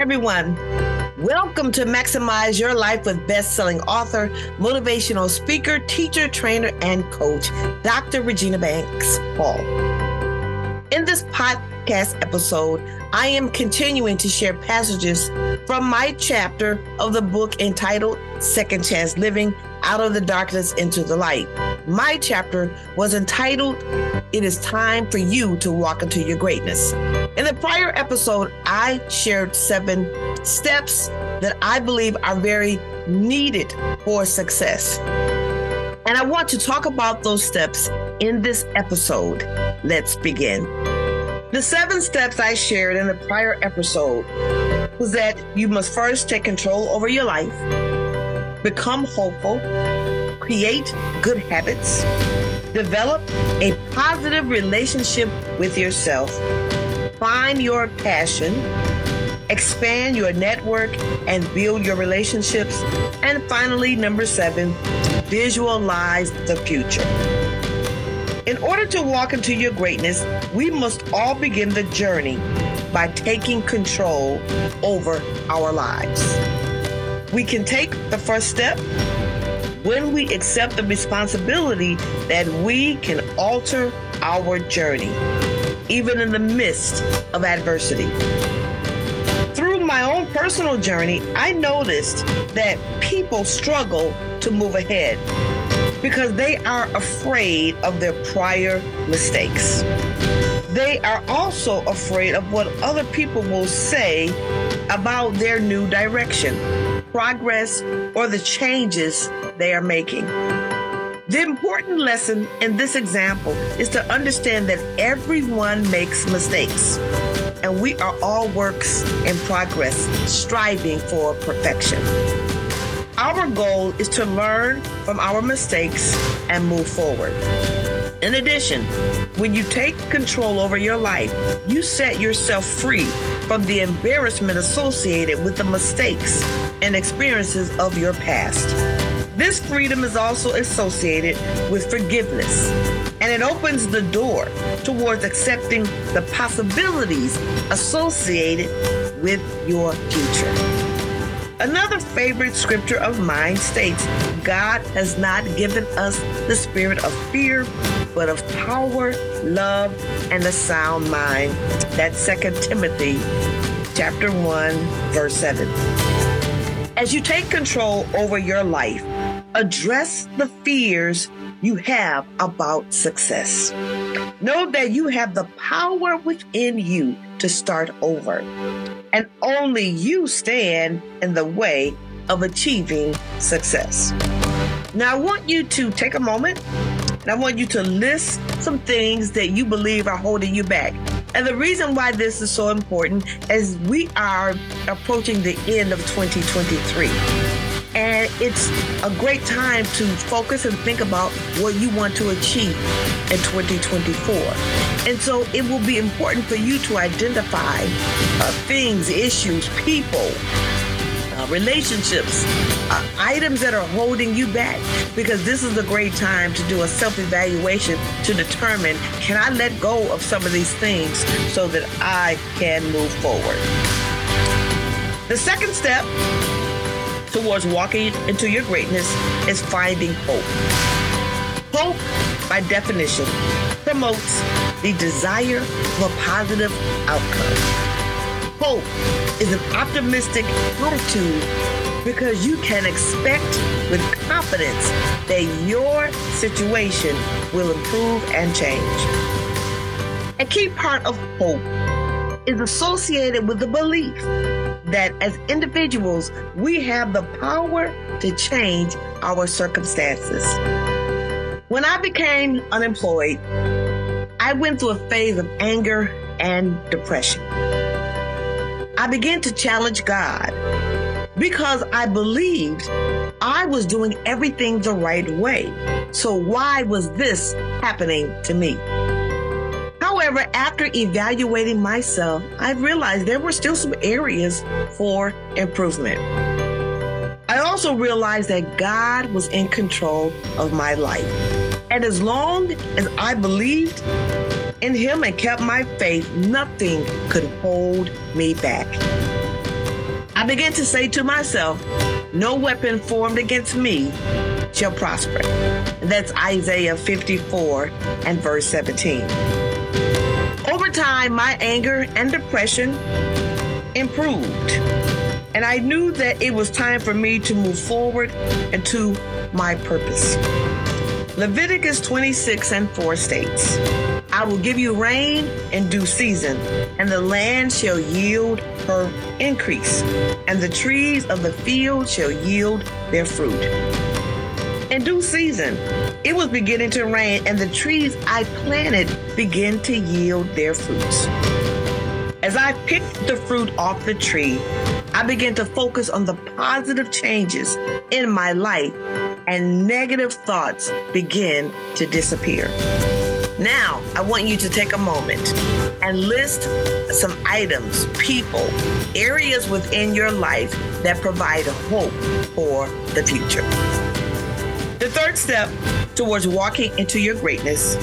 everyone. Welcome to Maximize Your Life with best-selling author, motivational speaker, teacher, trainer, and coach, Dr. Regina Banks Hall. In this podcast episode, I am continuing to share passages from my chapter of the book entitled Second Chance Living Out of the Darkness into the Light. My chapter was entitled It is Time for You to Walk into Your Greatness. In the prior episode, I shared seven steps that I believe are very needed for success. And I want to talk about those steps in this episode. Let's begin. The seven steps I shared in the prior episode was that you must first take control over your life, become hopeful, create good habits, develop a positive relationship with yourself, find your passion, expand your network and build your relationships, and finally, number seven, visualize the future. In order to walk into your greatness, we must all begin the journey by taking control over our lives. We can take the first step when we accept the responsibility that we can alter our journey, even in the midst of adversity. Through my own personal journey, I noticed that people struggle to move ahead because they are afraid of their prior mistakes. They are also afraid of what other people will say about their new direction, progress, or the changes they are making. The important lesson in this example is to understand that everyone makes mistakes, and we are all works in progress, striving for perfection. Our goal is to learn from our mistakes and move forward. In addition, when you take control over your life, you set yourself free from the embarrassment associated with the mistakes and experiences of your past. This freedom is also associated with forgiveness, and it opens the door towards accepting the possibilities associated with your future. Another favorite scripture of mine states God has not given us the spirit of fear, but of power, love, and a sound mind. That's 2 Timothy chapter 1, verse 7. As you take control over your life, address the fears you have about success. Know that you have the power within you to start over, and only you stand in the way of achieving success. Now, I want you to take a moment and I want you to list some things that you believe are holding you back. And the reason why this is so important is we are approaching the end of 2023. And it's a great time to focus and think about what you want to achieve in 2024. And so it will be important for you to identify uh, things, issues, people, uh, relationships, uh, items that are holding you back, because this is a great time to do a self evaluation to determine can I let go of some of these things so that I can move forward. The second step towards walking into your greatness is finding hope. Hope, by definition, promotes the desire for a positive outcome. Hope is an optimistic attitude because you can expect with confidence that your situation will improve and change. A key part of hope is associated with the belief that as individuals, we have the power to change our circumstances. When I became unemployed, I went through a phase of anger and depression. I began to challenge God because I believed I was doing everything the right way. So why was this happening to me? However, after evaluating myself, I realized there were still some areas for improvement. I also realized that God was in control of my life. And as long as I believed in Him and kept my faith, nothing could hold me back. I began to say to myself, No weapon formed against me shall prosper. That's Isaiah 54 and verse 17. My anger and depression improved. And I knew that it was time for me to move forward into my purpose. Leviticus 26 and 4 states, I will give you rain in due season, and the land shall yield her increase, and the trees of the field shall yield their fruit. In due season, it was beginning to rain, and the trees I planted began to yield their fruits. As I picked the fruit off the tree, I began to focus on the positive changes in my life, and negative thoughts began to disappear. Now, I want you to take a moment and list some items, people, areas within your life that provide hope for the future. The third step towards walking into your greatness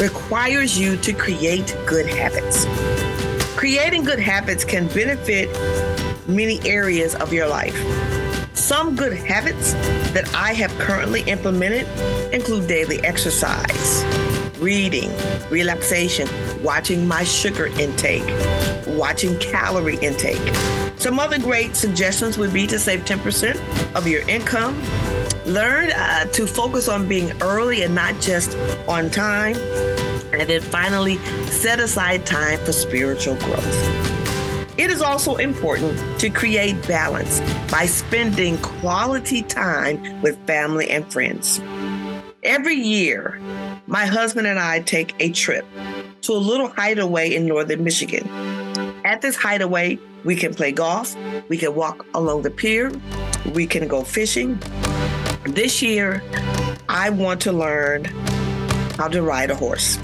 requires you to create good habits. Creating good habits can benefit many areas of your life. Some good habits that I have currently implemented include daily exercise, reading, relaxation, watching my sugar intake, watching calorie intake. Some other great suggestions would be to save 10% of your income. Learn uh, to focus on being early and not just on time. And then finally, set aside time for spiritual growth. It is also important to create balance by spending quality time with family and friends. Every year, my husband and I take a trip to a little hideaway in northern Michigan. At this hideaway, we can play golf, we can walk along the pier, we can go fishing. This year, I want to learn how to ride a horse.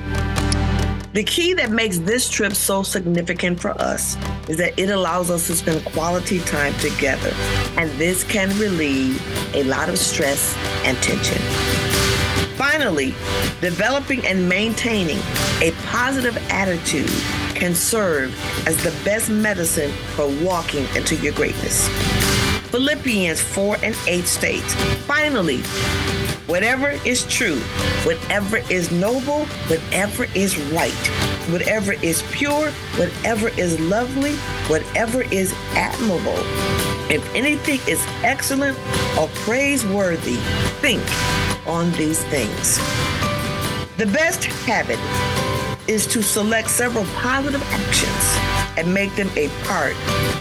The key that makes this trip so significant for us is that it allows us to spend quality time together, and this can relieve a lot of stress and tension. Finally, developing and maintaining a positive attitude can serve as the best medicine for walking into your greatness. Philippians 4 and 8 states, Finally, whatever is true, whatever is noble, whatever is right, whatever is pure, whatever is lovely, whatever is admirable, if anything is excellent or praiseworthy, think on these things. The best habit is to select several positive actions and make them a part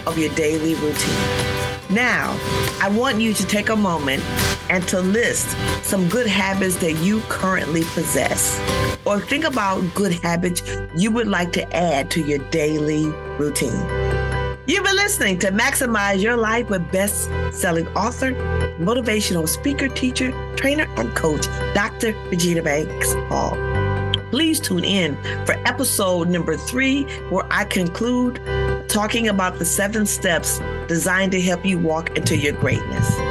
of your daily routine. Now, I want you to take a moment and to list some good habits that you currently possess, or think about good habits you would like to add to your daily routine. You've been listening to Maximize Your Life with best selling author, motivational speaker, teacher, trainer, and coach, Dr. Regina Banks Hall. Please tune in for episode number three, where I conclude talking about the seven steps designed to help you walk into your greatness.